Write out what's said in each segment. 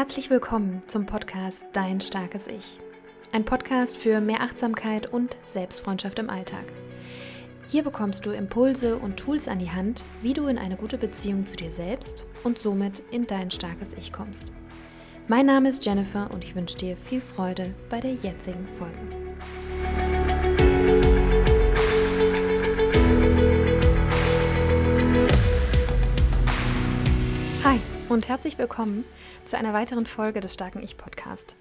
Herzlich willkommen zum Podcast Dein starkes Ich. Ein Podcast für mehr Achtsamkeit und Selbstfreundschaft im Alltag. Hier bekommst du Impulse und Tools an die Hand, wie du in eine gute Beziehung zu dir selbst und somit in dein starkes Ich kommst. Mein Name ist Jennifer und ich wünsche dir viel Freude bei der jetzigen Folge. Und herzlich willkommen zu einer weiteren Folge des Starken Ich Podcast.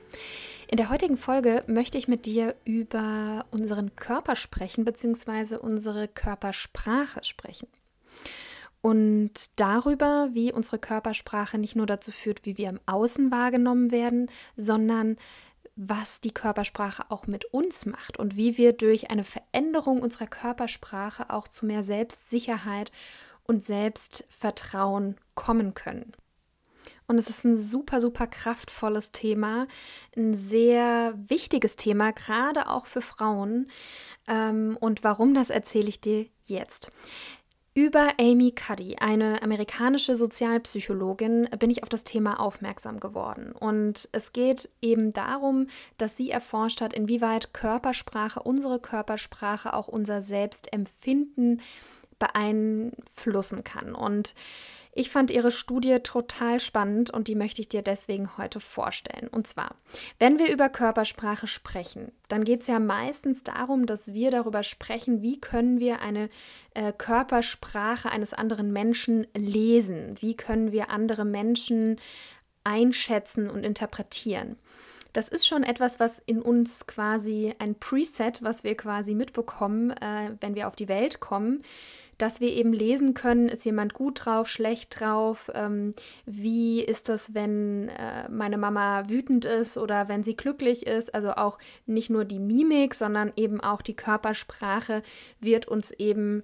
In der heutigen Folge möchte ich mit dir über unseren Körper sprechen, beziehungsweise unsere Körpersprache sprechen. Und darüber, wie unsere Körpersprache nicht nur dazu führt, wie wir im Außen wahrgenommen werden, sondern was die Körpersprache auch mit uns macht und wie wir durch eine Veränderung unserer Körpersprache auch zu mehr Selbstsicherheit und Selbstvertrauen kommen können. Und es ist ein super, super kraftvolles Thema, ein sehr wichtiges Thema, gerade auch für Frauen. Ähm, und warum, das erzähle ich dir jetzt. Über Amy Cuddy, eine amerikanische Sozialpsychologin, bin ich auf das Thema aufmerksam geworden. Und es geht eben darum, dass sie erforscht hat, inwieweit Körpersprache, unsere Körpersprache, auch unser Selbstempfinden beeinflussen kann. Und ich fand ihre Studie total spannend und die möchte ich dir deswegen heute vorstellen. Und zwar, wenn wir über Körpersprache sprechen, dann geht es ja meistens darum, dass wir darüber sprechen, wie können wir eine äh, Körpersprache eines anderen Menschen lesen, wie können wir andere Menschen einschätzen und interpretieren. Das ist schon etwas, was in uns quasi ein Preset, was wir quasi mitbekommen, äh, wenn wir auf die Welt kommen dass wir eben lesen können, ist jemand gut drauf, schlecht drauf, ähm, wie ist das, wenn äh, meine Mama wütend ist oder wenn sie glücklich ist. Also auch nicht nur die Mimik, sondern eben auch die Körpersprache wird uns eben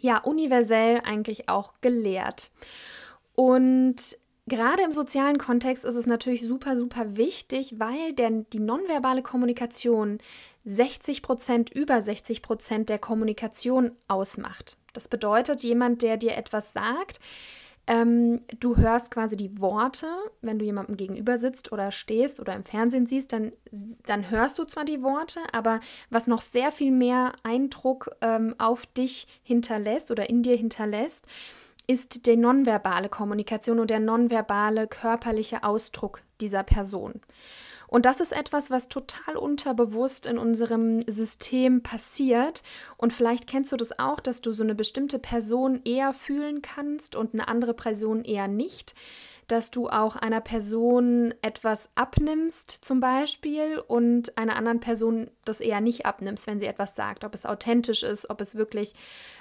ja universell eigentlich auch gelehrt. Und Gerade im sozialen Kontext ist es natürlich super, super wichtig, weil der, die nonverbale Kommunikation 60 Prozent, über 60 Prozent der Kommunikation ausmacht. Das bedeutet, jemand, der dir etwas sagt, ähm, du hörst quasi die Worte, wenn du jemandem gegenüber sitzt oder stehst oder im Fernsehen siehst, dann, dann hörst du zwar die Worte, aber was noch sehr viel mehr Eindruck ähm, auf dich hinterlässt oder in dir hinterlässt, ist die nonverbale Kommunikation und der nonverbale körperliche Ausdruck dieser Person. Und das ist etwas, was total unterbewusst in unserem System passiert. Und vielleicht kennst du das auch, dass du so eine bestimmte Person eher fühlen kannst und eine andere Person eher nicht dass du auch einer Person etwas abnimmst zum Beispiel und einer anderen Person das eher nicht abnimmst, wenn sie etwas sagt, ob es authentisch ist, ob es wirklich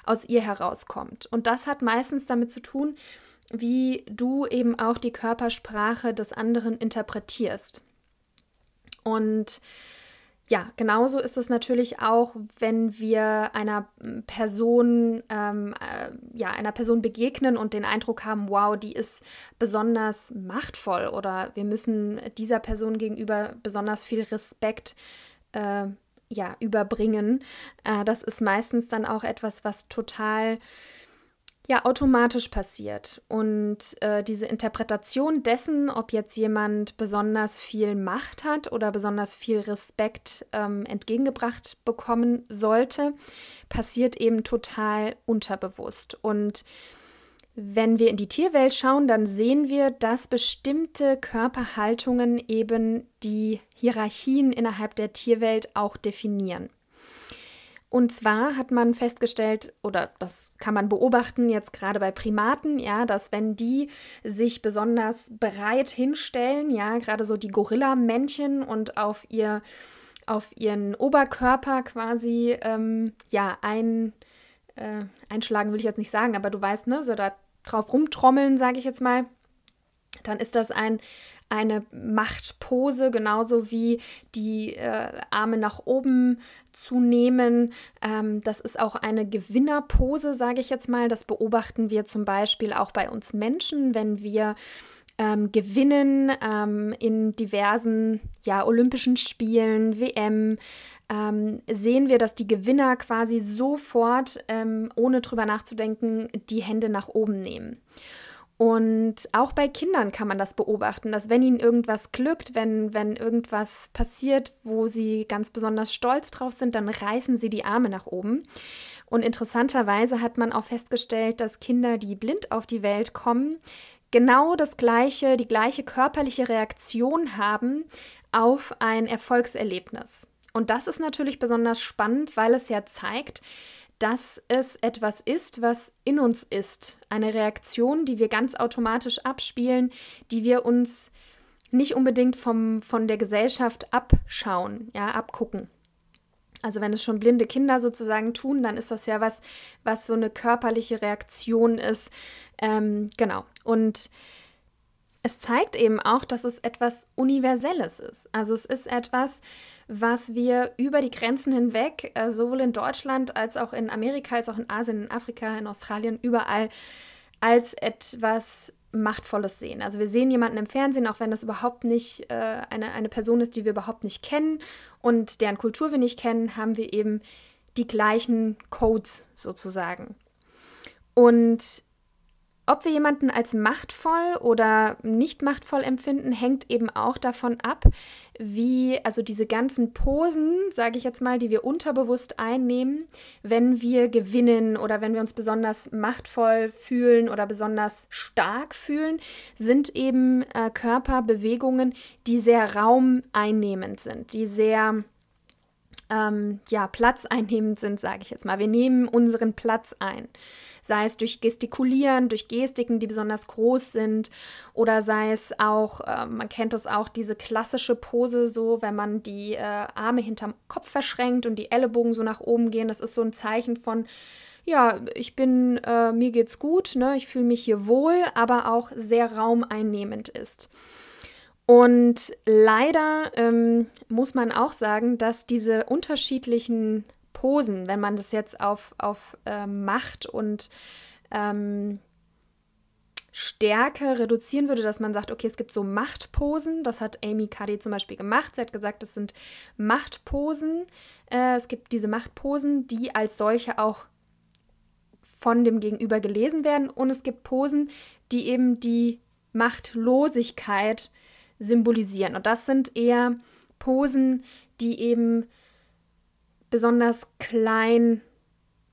aus ihr herauskommt. Und das hat meistens damit zu tun, wie du eben auch die Körpersprache des anderen interpretierst. Und ja, genauso ist es natürlich auch, wenn wir einer Person, ähm, äh, ja, einer Person begegnen und den Eindruck haben, wow, die ist besonders machtvoll oder wir müssen dieser Person gegenüber besonders viel Respekt äh, ja, überbringen. Äh, das ist meistens dann auch etwas, was total ja automatisch passiert. Und äh, diese Interpretation dessen, ob jetzt jemand besonders viel Macht hat oder besonders viel Respekt ähm, entgegengebracht bekommen sollte, passiert eben total unterbewusst. Und wenn wir in die Tierwelt schauen, dann sehen wir, dass bestimmte Körperhaltungen eben die Hierarchien innerhalb der Tierwelt auch definieren. Und zwar hat man festgestellt, oder das kann man beobachten jetzt gerade bei Primaten, ja, dass wenn die sich besonders bereit hinstellen, ja, gerade so die Gorilla-Männchen und auf ihr, auf ihren Oberkörper quasi, ähm, ja, ein, äh, einschlagen will ich jetzt nicht sagen, aber du weißt, ne, so da drauf rumtrommeln, sage ich jetzt mal, dann ist das ein eine Machtpose, genauso wie die äh, Arme nach oben zu nehmen. Ähm, das ist auch eine Gewinnerpose, sage ich jetzt mal. Das beobachten wir zum Beispiel auch bei uns Menschen, wenn wir ähm, gewinnen ähm, in diversen ja, Olympischen Spielen, WM. Ähm, sehen wir, dass die Gewinner quasi sofort, ähm, ohne drüber nachzudenken, die Hände nach oben nehmen. Und auch bei Kindern kann man das beobachten, dass wenn ihnen irgendwas glückt, wenn, wenn irgendwas passiert, wo sie ganz besonders stolz drauf sind, dann reißen sie die Arme nach oben. Und interessanterweise hat man auch festgestellt, dass Kinder, die blind auf die Welt kommen, genau das gleiche, die gleiche körperliche Reaktion haben auf ein Erfolgserlebnis. Und das ist natürlich besonders spannend, weil es ja zeigt, dass es etwas ist, was in uns ist. Eine Reaktion, die wir ganz automatisch abspielen, die wir uns nicht unbedingt vom, von der Gesellschaft abschauen, ja, abgucken. Also wenn es schon blinde Kinder sozusagen tun, dann ist das ja was, was so eine körperliche Reaktion ist. Ähm, genau. Und es zeigt eben auch, dass es etwas Universelles ist. Also es ist etwas, was wir über die Grenzen hinweg, äh, sowohl in Deutschland als auch in Amerika, als auch in Asien, in Afrika, in Australien, überall als etwas Machtvolles sehen. Also wir sehen jemanden im Fernsehen, auch wenn das überhaupt nicht äh, eine, eine Person ist, die wir überhaupt nicht kennen und deren Kultur wir nicht kennen, haben wir eben die gleichen Codes sozusagen. Und ob wir jemanden als machtvoll oder nicht machtvoll empfinden, hängt eben auch davon ab, wie, also diese ganzen Posen, sage ich jetzt mal, die wir unterbewusst einnehmen, wenn wir gewinnen oder wenn wir uns besonders machtvoll fühlen oder besonders stark fühlen, sind eben äh, Körperbewegungen, die sehr raumeinnehmend sind, die sehr ähm, ja, platzeinnehmend sind, sage ich jetzt mal. Wir nehmen unseren Platz ein sei es durch Gestikulieren, durch Gestiken, die besonders groß sind, oder sei es auch, äh, man kennt es auch, diese klassische Pose, so wenn man die äh, Arme hinterm Kopf verschränkt und die Ellenbogen so nach oben gehen. Das ist so ein Zeichen von, ja, ich bin, äh, mir geht's gut, ne? ich fühle mich hier wohl, aber auch sehr raumeinnehmend ist. Und leider ähm, muss man auch sagen, dass diese unterschiedlichen Posen, wenn man das jetzt auf, auf äh, Macht und ähm, Stärke reduzieren würde, dass man sagt, okay, es gibt so Machtposen. Das hat Amy Cuddy zum Beispiel gemacht. Sie hat gesagt, es sind Machtposen. Äh, es gibt diese Machtposen, die als solche auch von dem Gegenüber gelesen werden. Und es gibt Posen, die eben die Machtlosigkeit symbolisieren. Und das sind eher Posen, die eben besonders klein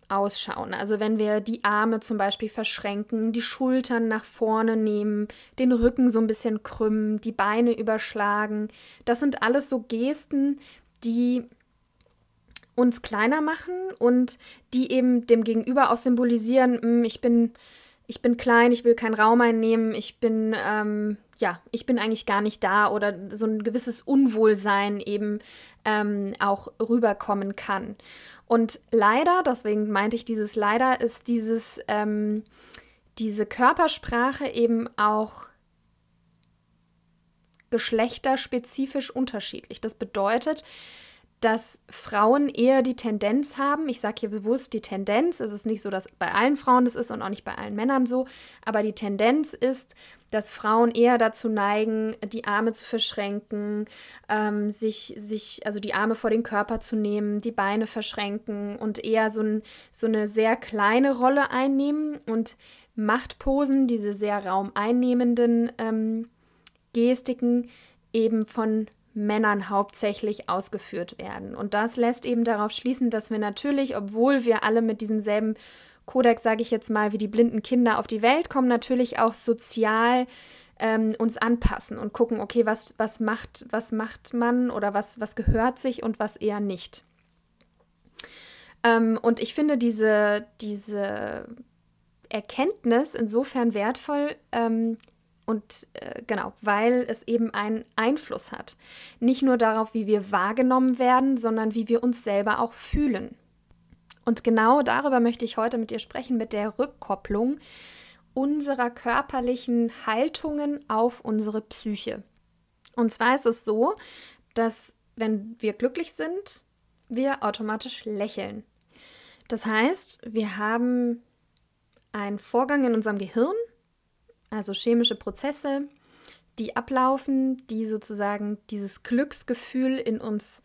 ausschauen. Also wenn wir die Arme zum Beispiel verschränken, die Schultern nach vorne nehmen, den Rücken so ein bisschen krümmen, die Beine überschlagen. Das sind alles so Gesten, die uns kleiner machen und die eben dem Gegenüber auch symbolisieren, hm, ich bin, ich bin klein, ich will keinen Raum einnehmen, ich bin ähm, ja, ich bin eigentlich gar nicht da oder so ein gewisses Unwohlsein eben ähm, auch rüberkommen kann. Und leider, deswegen meinte ich dieses leider, ist dieses, ähm, diese Körpersprache eben auch geschlechterspezifisch unterschiedlich. Das bedeutet, dass Frauen eher die Tendenz haben, ich sage hier bewusst die Tendenz, es ist nicht so, dass bei allen Frauen das ist und auch nicht bei allen Männern so, aber die Tendenz ist, dass Frauen eher dazu neigen, die Arme zu verschränken, ähm, sich, sich, also die Arme vor den Körper zu nehmen, die Beine verschränken und eher so, ein, so eine sehr kleine Rolle einnehmen und Machtposen, diese sehr raumeinnehmenden ähm, Gestiken, eben von Männern hauptsächlich ausgeführt werden. Und das lässt eben darauf schließen, dass wir natürlich, obwohl wir alle mit diesem selben Kodex, sage ich jetzt mal, wie die blinden Kinder auf die Welt kommen, natürlich auch sozial ähm, uns anpassen und gucken, okay, was, was, macht, was macht man oder was, was gehört sich und was eher nicht. Ähm, und ich finde diese, diese Erkenntnis insofern wertvoll, ähm, und äh, genau, weil es eben einen Einfluss hat. Nicht nur darauf, wie wir wahrgenommen werden, sondern wie wir uns selber auch fühlen. Und genau darüber möchte ich heute mit dir sprechen, mit der Rückkopplung unserer körperlichen Haltungen auf unsere Psyche. Und zwar ist es so, dass wenn wir glücklich sind, wir automatisch lächeln. Das heißt, wir haben einen Vorgang in unserem Gehirn, also chemische Prozesse, die ablaufen, die sozusagen dieses Glücksgefühl in uns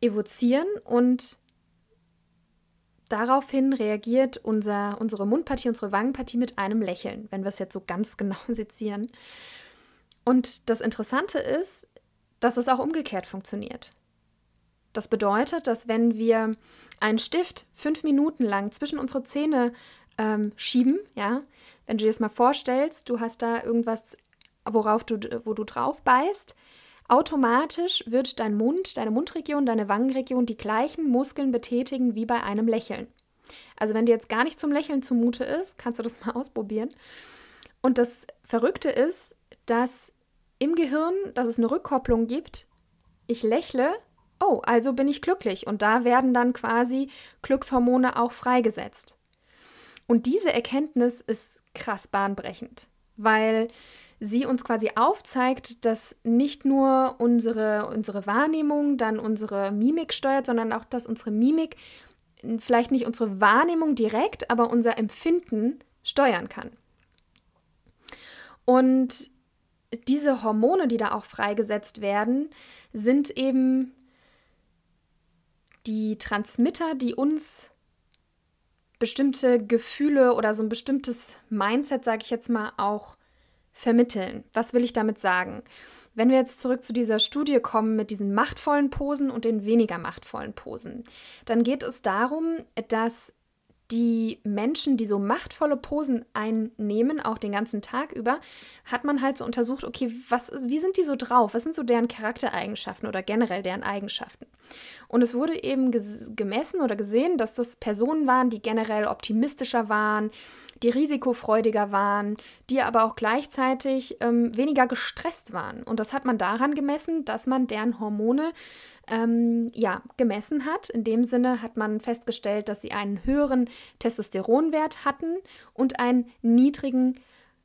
evozieren und daraufhin reagiert unser, unsere Mundpartie, unsere Wangenpartie mit einem Lächeln, wenn wir es jetzt so ganz genau sezieren. Und das Interessante ist, dass es auch umgekehrt funktioniert. Das bedeutet, dass wenn wir einen Stift fünf Minuten lang zwischen unsere Zähne ähm, schieben, ja, wenn du dir das mal vorstellst, du hast da irgendwas, worauf du, wo du drauf beißt, automatisch wird dein Mund, deine Mundregion, deine Wangenregion die gleichen Muskeln betätigen wie bei einem Lächeln. Also wenn dir jetzt gar nicht zum Lächeln zumute ist, kannst du das mal ausprobieren. Und das Verrückte ist, dass im Gehirn, dass es eine Rückkopplung gibt. Ich lächle, oh, also bin ich glücklich. Und da werden dann quasi Glückshormone auch freigesetzt. Und diese Erkenntnis ist krass bahnbrechend, weil sie uns quasi aufzeigt, dass nicht nur unsere, unsere Wahrnehmung dann unsere Mimik steuert, sondern auch, dass unsere Mimik vielleicht nicht unsere Wahrnehmung direkt, aber unser Empfinden steuern kann. Und diese Hormone, die da auch freigesetzt werden, sind eben die Transmitter, die uns bestimmte Gefühle oder so ein bestimmtes Mindset, sage ich jetzt mal, auch vermitteln. Was will ich damit sagen? Wenn wir jetzt zurück zu dieser Studie kommen mit diesen machtvollen Posen und den weniger machtvollen Posen, dann geht es darum, dass die Menschen, die so machtvolle Posen einnehmen, auch den ganzen Tag über, hat man halt so untersucht, okay, was, wie sind die so drauf? Was sind so deren Charaktereigenschaften oder generell deren Eigenschaften? Und es wurde eben gemessen oder gesehen, dass das Personen waren, die generell optimistischer waren, die risikofreudiger waren, die aber auch gleichzeitig ähm, weniger gestresst waren. Und das hat man daran gemessen, dass man deren Hormone ähm, ja, gemessen hat. In dem Sinne hat man festgestellt, dass sie einen höheren Testosteronwert hatten und einen niedrigen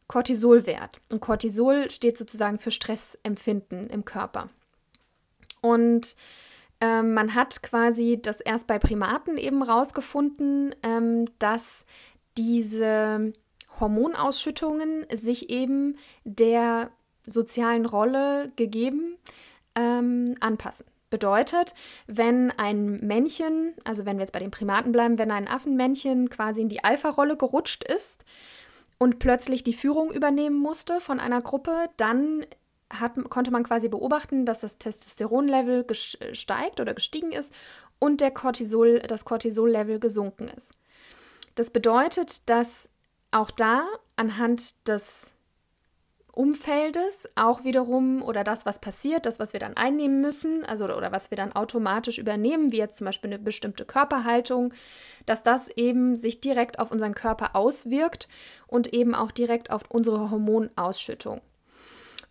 Cortisolwert. Und Cortisol steht sozusagen für Stressempfinden im Körper. Und ähm, man hat quasi das erst bei Primaten eben rausgefunden, ähm, dass diese Hormonausschüttungen sich eben der sozialen Rolle gegeben ähm, anpassen. Bedeutet, wenn ein Männchen, also wenn wir jetzt bei den Primaten bleiben, wenn ein Affenmännchen quasi in die Alpha-Rolle gerutscht ist und plötzlich die Führung übernehmen musste von einer Gruppe, dann hat, konnte man quasi beobachten, dass das Testosteronlevel steigt oder gestiegen ist und der Cortisol, das Cortisol-Level gesunken ist. Das bedeutet, dass auch da anhand des Umfeldes auch wiederum oder das, was passiert, das, was wir dann einnehmen müssen, also oder was wir dann automatisch übernehmen, wie jetzt zum Beispiel eine bestimmte Körperhaltung, dass das eben sich direkt auf unseren Körper auswirkt und eben auch direkt auf unsere Hormonausschüttung.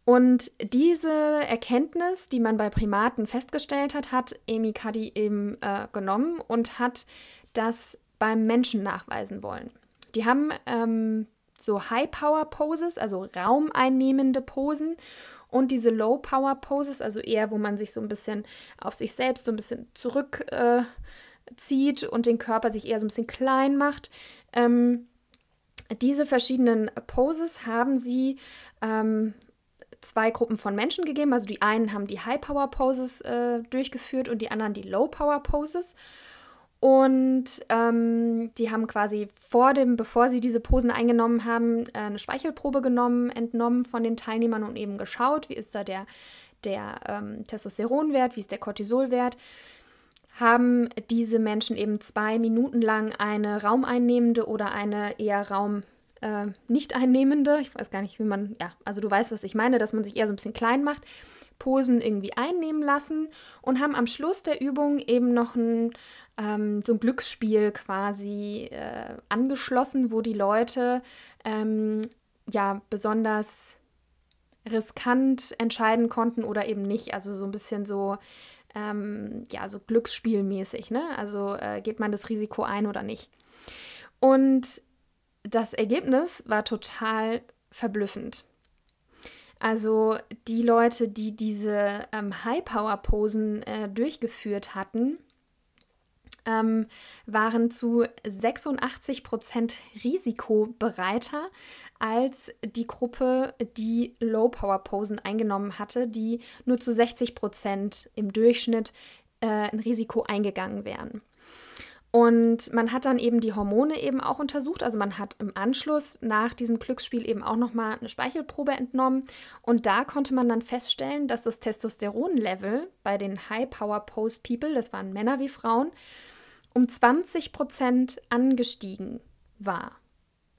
Und diese Erkenntnis, die man bei Primaten festgestellt hat, hat Amy Cuddy eben äh, genommen und hat das beim Menschen nachweisen wollen. Die haben ähm, so High-Power-Poses, also raumeinnehmende Posen und diese Low-Power-Poses, also eher, wo man sich so ein bisschen auf sich selbst so ein bisschen zurückzieht äh, und den Körper sich eher so ein bisschen klein macht. Ähm, diese verschiedenen Poses haben sie ähm, zwei Gruppen von Menschen gegeben. Also die einen haben die High-Power-Poses äh, durchgeführt und die anderen die Low-Power-Poses. Und ähm, die haben quasi vor dem, bevor sie diese Posen eingenommen haben, äh, eine Speichelprobe genommen, entnommen von den Teilnehmern und eben geschaut, wie ist da der, der ähm, Testosteronwert, wie ist der Cortisolwert. Haben diese Menschen eben zwei Minuten lang eine raumeinnehmende oder eine eher Raum äh, nicht einnehmende, ich weiß gar nicht, wie man, ja, also du weißt, was ich meine, dass man sich eher so ein bisschen klein macht, Posen irgendwie einnehmen lassen und haben am Schluss der Übung eben noch ein, ähm, so ein Glücksspiel quasi äh, angeschlossen, wo die Leute ähm, ja besonders riskant entscheiden konnten oder eben nicht. Also so ein bisschen so, ähm, ja, so Glücksspielmäßig, ne? Also äh, geht man das Risiko ein oder nicht. Und das Ergebnis war total verblüffend. Also die Leute, die diese ähm, High-Power-Posen äh, durchgeführt hatten, ähm, waren zu 86 Prozent risikobereiter als die Gruppe, die Low-Power-Posen eingenommen hatte, die nur zu 60 Prozent im Durchschnitt äh, ein Risiko eingegangen wären. Und man hat dann eben die Hormone eben auch untersucht. Also man hat im Anschluss nach diesem Glücksspiel eben auch nochmal eine Speichelprobe entnommen. Und da konnte man dann feststellen, dass das Testosteronlevel bei den High-Power-Post-People, das waren Männer wie Frauen, um 20 Prozent angestiegen war.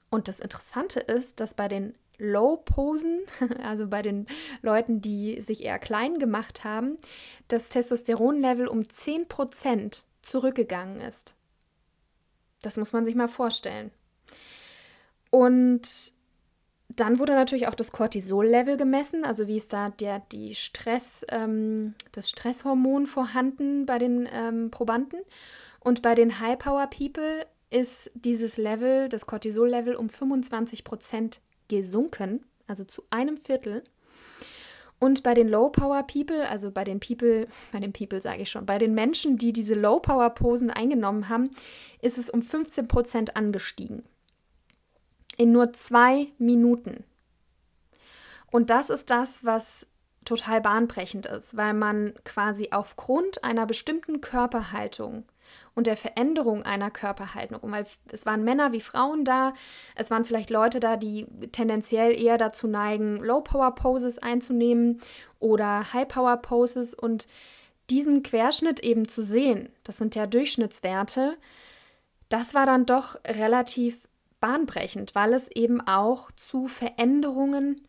Und das Interessante ist, dass bei den Low-Posen, also bei den Leuten, die sich eher klein gemacht haben, das Testosteronlevel um 10 Prozent zurückgegangen ist. Das muss man sich mal vorstellen. Und dann wurde natürlich auch das Cortisol-Level gemessen, also wie ist da der, die Stress, ähm, das Stresshormon vorhanden bei den ähm, Probanden. Und bei den High-Power-People ist dieses Level, das Cortisol-Level, um 25 Prozent gesunken, also zu einem Viertel. Und bei den Low-Power-People, also bei den People, bei den People sage ich schon, bei den Menschen, die diese Low-Power-Posen eingenommen haben, ist es um 15 Prozent angestiegen. In nur zwei Minuten. Und das ist das, was total bahnbrechend ist, weil man quasi aufgrund einer bestimmten Körperhaltung und der Veränderung einer Körperhaltung. Weil es waren Männer wie Frauen da, es waren vielleicht Leute da, die tendenziell eher dazu neigen, Low-Power-Poses einzunehmen oder High-Power-Poses und diesen Querschnitt eben zu sehen, das sind ja Durchschnittswerte, das war dann doch relativ bahnbrechend, weil es eben auch zu Veränderungen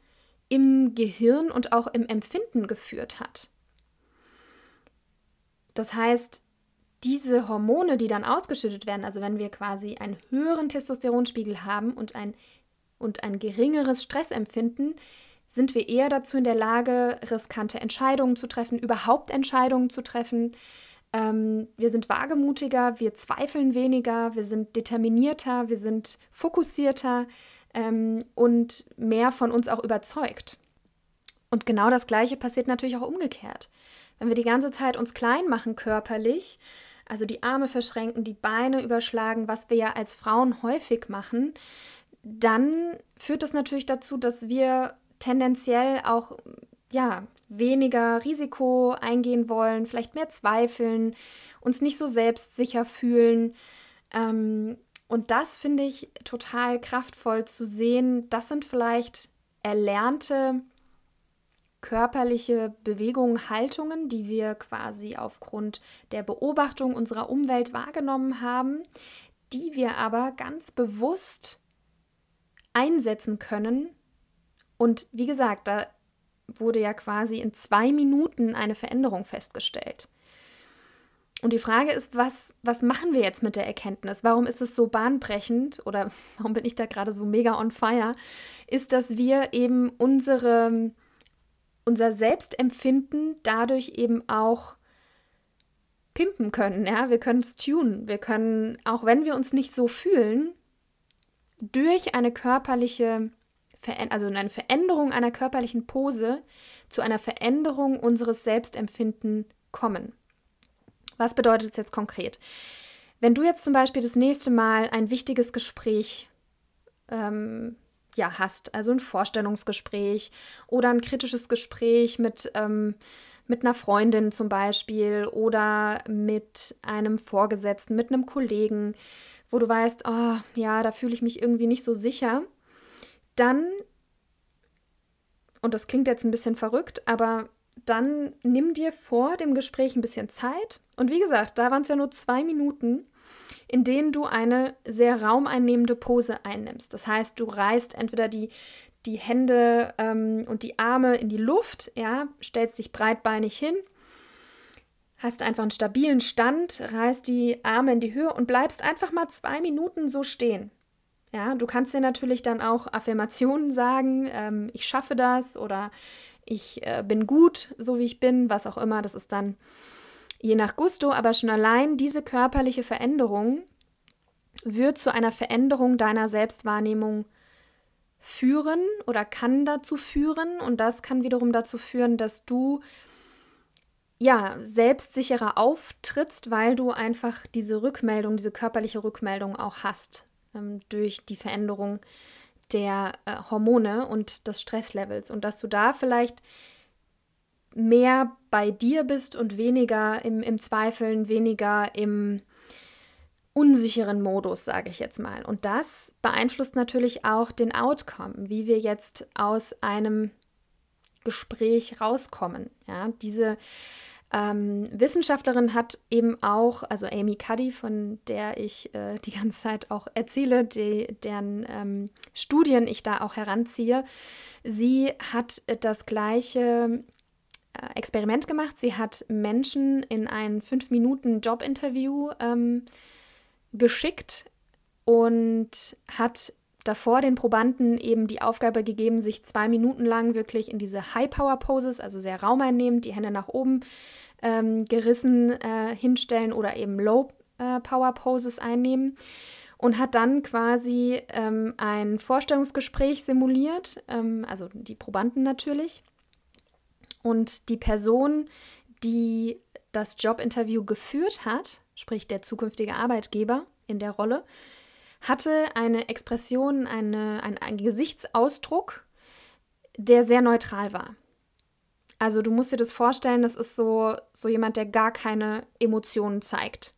im Gehirn und auch im Empfinden geführt hat. Das heißt, diese Hormone, die dann ausgeschüttet werden, also wenn wir quasi einen höheren Testosteronspiegel haben und ein, und ein geringeres Stressempfinden, sind wir eher dazu in der Lage, riskante Entscheidungen zu treffen, überhaupt Entscheidungen zu treffen. Ähm, wir sind wagemutiger, wir zweifeln weniger, wir sind determinierter, wir sind fokussierter ähm, und mehr von uns auch überzeugt. Und genau das Gleiche passiert natürlich auch umgekehrt. Wenn wir die ganze Zeit uns klein machen körperlich, also die Arme verschränken, die Beine überschlagen, was wir ja als Frauen häufig machen, dann führt das natürlich dazu, dass wir tendenziell auch ja, weniger Risiko eingehen wollen, vielleicht mehr zweifeln, uns nicht so selbstsicher fühlen. Ähm, und das finde ich total kraftvoll zu sehen. Das sind vielleicht erlernte körperliche Bewegungen, Haltungen, die wir quasi aufgrund der Beobachtung unserer Umwelt wahrgenommen haben, die wir aber ganz bewusst einsetzen können. Und wie gesagt, da wurde ja quasi in zwei Minuten eine Veränderung festgestellt. Und die Frage ist, was, was machen wir jetzt mit der Erkenntnis? Warum ist es so bahnbrechend oder warum bin ich da gerade so mega on fire? Ist, dass wir eben unsere unser Selbstempfinden dadurch eben auch pimpen können. Ja? Wir können es tunen. Wir können, auch wenn wir uns nicht so fühlen, durch eine körperliche, also eine Veränderung einer körperlichen Pose zu einer Veränderung unseres Selbstempfinden kommen. Was bedeutet es jetzt konkret? Wenn du jetzt zum Beispiel das nächste Mal ein wichtiges Gespräch ähm, ja, hast. Also ein Vorstellungsgespräch oder ein kritisches Gespräch mit, ähm, mit einer Freundin zum Beispiel oder mit einem Vorgesetzten, mit einem Kollegen, wo du weißt, oh ja, da fühle ich mich irgendwie nicht so sicher, dann, und das klingt jetzt ein bisschen verrückt, aber dann nimm dir vor dem Gespräch ein bisschen Zeit. Und wie gesagt, da waren es ja nur zwei Minuten in denen du eine sehr raumeinnehmende Pose einnimmst. Das heißt, du reißt entweder die, die Hände ähm, und die Arme in die Luft, ja, stellst dich breitbeinig hin, hast einfach einen stabilen Stand, reißt die Arme in die Höhe und bleibst einfach mal zwei Minuten so stehen. Ja, du kannst dir natürlich dann auch Affirmationen sagen, ähm, ich schaffe das oder ich äh, bin gut, so wie ich bin, was auch immer. Das ist dann je nach Gusto, aber schon allein diese körperliche Veränderung wird zu einer Veränderung deiner Selbstwahrnehmung führen oder kann dazu führen. Und das kann wiederum dazu führen, dass du ja selbstsicherer auftrittst, weil du einfach diese Rückmeldung, diese körperliche Rückmeldung auch hast ähm, durch die Veränderung der äh, Hormone und des Stresslevels. Und dass du da vielleicht mehr bei dir bist und weniger im, im Zweifeln, weniger im unsicheren Modus, sage ich jetzt mal. Und das beeinflusst natürlich auch den Outcome, wie wir jetzt aus einem Gespräch rauskommen. Ja, diese ähm, Wissenschaftlerin hat eben auch, also Amy Cuddy, von der ich äh, die ganze Zeit auch erzähle, die, deren ähm, Studien ich da auch heranziehe, sie hat das gleiche äh, Experiment gemacht. Sie hat Menschen in ein 5-Minuten-Jobinterview ähm, geschickt und hat davor den Probanden eben die Aufgabe gegeben, sich zwei Minuten lang wirklich in diese High-Power-Poses, also sehr raumeinnehmend, die Hände nach oben ähm, gerissen äh, hinstellen oder eben Low-Power-Poses einnehmen und hat dann quasi ähm, ein Vorstellungsgespräch simuliert, ähm, also die Probanden natürlich. Und die Person, die das Jobinterview geführt hat, sprich der zukünftige Arbeitgeber in der Rolle, hatte eine Expression, eine, ein, ein Gesichtsausdruck, der sehr neutral war. Also du musst dir das vorstellen, das ist so, so jemand, der gar keine Emotionen zeigt.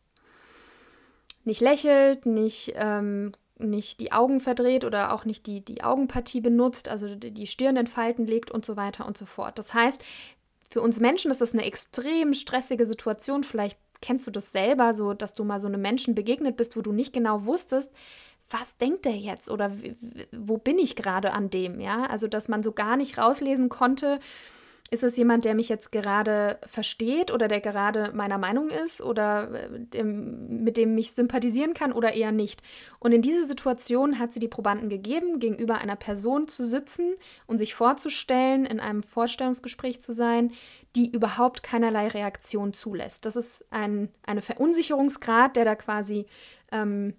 Nicht lächelt, nicht, ähm, nicht die Augen verdreht oder auch nicht die, die Augenpartie benutzt, also die Stirn in Falten legt und so weiter und so fort. Das heißt, für uns Menschen ist das eine extrem stressige Situation. Vielleicht kennst du das selber, so dass du mal so einem Menschen begegnet bist, wo du nicht genau wusstest, was denkt der jetzt oder wo bin ich gerade an dem, ja? Also, dass man so gar nicht rauslesen konnte, ist es jemand, der mich jetzt gerade versteht oder der gerade meiner Meinung ist oder äh, dem, mit dem ich sympathisieren kann oder eher nicht? Und in diese Situation hat sie die Probanden gegeben, gegenüber einer Person zu sitzen und sich vorzustellen, in einem Vorstellungsgespräch zu sein, die überhaupt keinerlei Reaktion zulässt. Das ist ein eine Verunsicherungsgrad, der da quasi ähm,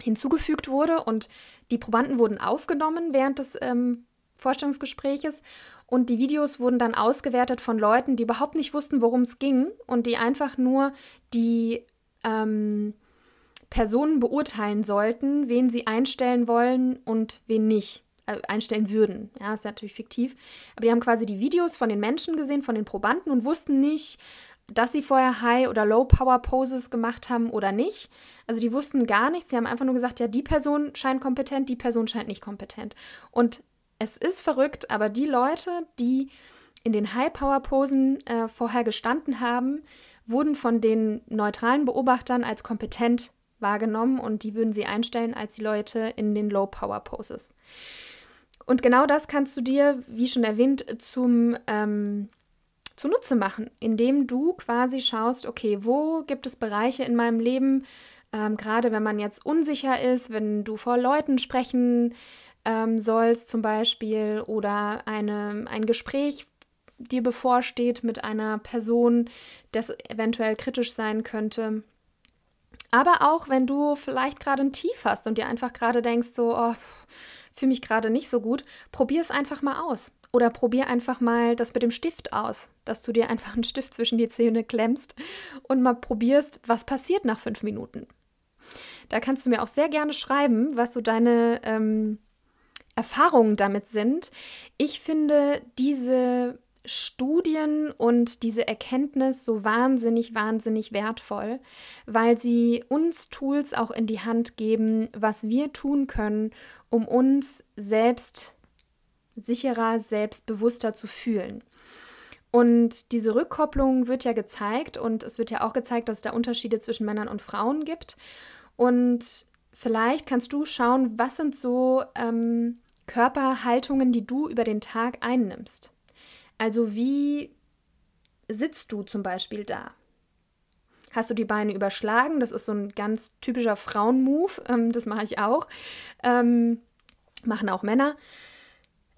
hinzugefügt wurde und die Probanden wurden aufgenommen während des ähm, Vorstellungsgespräches und die Videos wurden dann ausgewertet von Leuten, die überhaupt nicht wussten, worum es ging und die einfach nur die ähm, Personen beurteilen sollten, wen sie einstellen wollen und wen nicht äh, einstellen würden. Ja, ist natürlich fiktiv. Aber die haben quasi die Videos von den Menschen gesehen, von den Probanden und wussten nicht, dass sie vorher High- oder Low-Power-Poses gemacht haben oder nicht. Also die wussten gar nichts. Sie haben einfach nur gesagt, ja, die Person scheint kompetent, die Person scheint nicht kompetent. Und es ist verrückt, aber die Leute, die in den High-Power-Posen äh, vorher gestanden haben, wurden von den neutralen Beobachtern als kompetent wahrgenommen und die würden sie einstellen als die Leute in den Low-Power-Poses. Und genau das kannst du dir, wie schon erwähnt, zum ähm, zunutze machen, indem du quasi schaust, okay, wo gibt es Bereiche in meinem Leben, ähm, gerade wenn man jetzt unsicher ist, wenn du vor Leuten sprechen ähm, sollst zum Beispiel oder eine, ein Gespräch dir bevorsteht mit einer Person, das eventuell kritisch sein könnte. Aber auch wenn du vielleicht gerade ein Tief hast und dir einfach gerade denkst, so, oh, fühle mich gerade nicht so gut, probier es einfach mal aus. Oder probier einfach mal das mit dem Stift aus, dass du dir einfach einen Stift zwischen die Zähne klemmst und mal probierst, was passiert nach fünf Minuten. Da kannst du mir auch sehr gerne schreiben, was so deine ähm, Erfahrungen damit sind. Ich finde diese Studien und diese Erkenntnis so wahnsinnig, wahnsinnig wertvoll, weil sie uns Tools auch in die Hand geben, was wir tun können, um uns selbst sicherer, selbstbewusster zu fühlen. Und diese Rückkopplung wird ja gezeigt und es wird ja auch gezeigt, dass es da Unterschiede zwischen Männern und Frauen gibt. Und vielleicht kannst du schauen, was sind so ähm, Körperhaltungen, die du über den Tag einnimmst. Also wie sitzt du zum Beispiel da? Hast du die Beine überschlagen? Das ist so ein ganz typischer Frauenmove. Ähm, das mache ich auch. Ähm, machen auch Männer.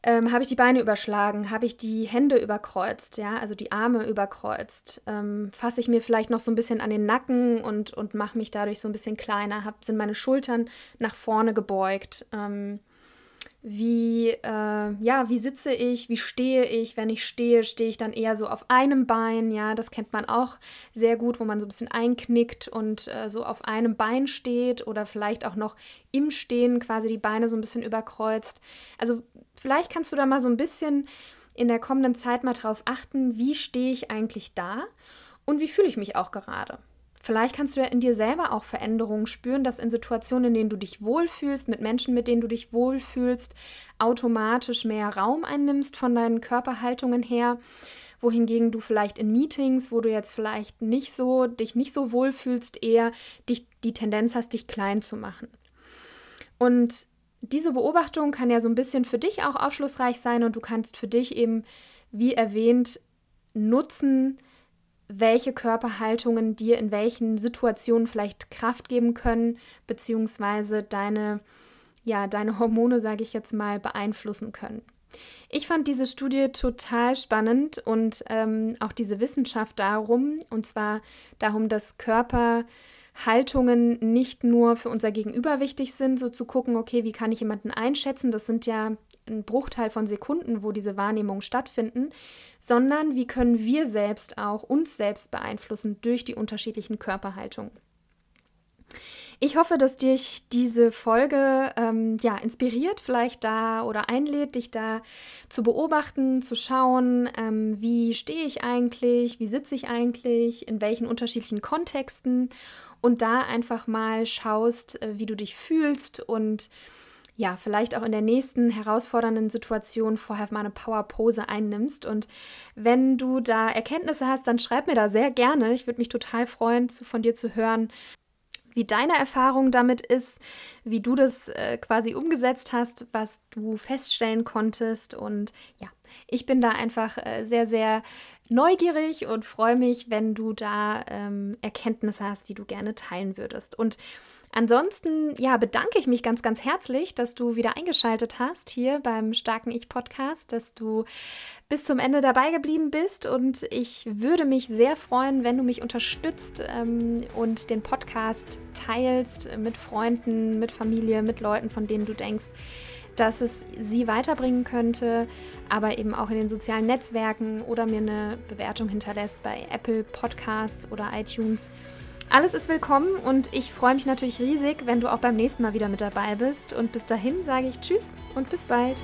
Ähm, habe ich die Beine überschlagen? Habe ich die Hände überkreuzt? Ja, also die Arme überkreuzt? Ähm, Fasse ich mir vielleicht noch so ein bisschen an den Nacken und, und mache mich dadurch so ein bisschen kleiner? Hab, sind meine Schultern nach vorne gebeugt? Ähm, wie, äh, ja, wie sitze ich, wie stehe ich. Wenn ich stehe, stehe ich dann eher so auf einem Bein, ja, das kennt man auch sehr gut, wo man so ein bisschen einknickt und äh, so auf einem Bein steht oder vielleicht auch noch im Stehen quasi die Beine so ein bisschen überkreuzt. Also vielleicht kannst du da mal so ein bisschen in der kommenden Zeit mal drauf achten, wie stehe ich eigentlich da und wie fühle ich mich auch gerade. Vielleicht kannst du ja in dir selber auch Veränderungen spüren, dass in Situationen, in denen du dich wohlfühlst, mit Menschen, mit denen du dich wohlfühlst, automatisch mehr Raum einnimmst von deinen Körperhaltungen her wohingegen du vielleicht in Meetings, wo du jetzt vielleicht nicht so dich nicht so wohlfühlst, eher dich die Tendenz hast, dich klein zu machen. Und diese Beobachtung kann ja so ein bisschen für dich auch aufschlussreich sein und du kannst für dich eben, wie erwähnt, nutzen, welche Körperhaltungen dir in welchen Situationen vielleicht Kraft geben können, beziehungsweise deine, ja, deine Hormone, sage ich jetzt mal, beeinflussen können. Ich fand diese Studie total spannend und ähm, auch diese Wissenschaft darum, und zwar darum, dass Körperhaltungen nicht nur für unser Gegenüber wichtig sind, so zu gucken, okay, wie kann ich jemanden einschätzen, das sind ja ein Bruchteil von Sekunden, wo diese Wahrnehmungen stattfinden, sondern wie können wir selbst auch uns selbst beeinflussen durch die unterschiedlichen Körperhaltungen. Ich hoffe, dass dich diese Folge ähm, ja, inspiriert, vielleicht da oder einlädt, dich da zu beobachten, zu schauen, ähm, wie stehe ich eigentlich, wie sitze ich eigentlich, in welchen unterschiedlichen Kontexten und da einfach mal schaust, äh, wie du dich fühlst und ja, vielleicht auch in der nächsten herausfordernden Situation vorher mal eine Power-Pose einnimmst. Und wenn du da Erkenntnisse hast, dann schreib mir da sehr gerne. Ich würde mich total freuen, zu, von dir zu hören, wie deine Erfahrung damit ist, wie du das äh, quasi umgesetzt hast, was du feststellen konntest. Und ja, ich bin da einfach äh, sehr, sehr neugierig und freue mich, wenn du da ähm, Erkenntnisse hast, die du gerne teilen würdest. Und Ansonsten, ja, bedanke ich mich ganz, ganz herzlich, dass du wieder eingeschaltet hast hier beim Starken Ich Podcast, dass du bis zum Ende dabei geblieben bist und ich würde mich sehr freuen, wenn du mich unterstützt ähm, und den Podcast teilst mit Freunden, mit Familie, mit Leuten, von denen du denkst, dass es sie weiterbringen könnte, aber eben auch in den sozialen Netzwerken oder mir eine Bewertung hinterlässt bei Apple Podcasts oder iTunes. Alles ist willkommen und ich freue mich natürlich riesig, wenn du auch beim nächsten Mal wieder mit dabei bist. Und bis dahin sage ich Tschüss und bis bald.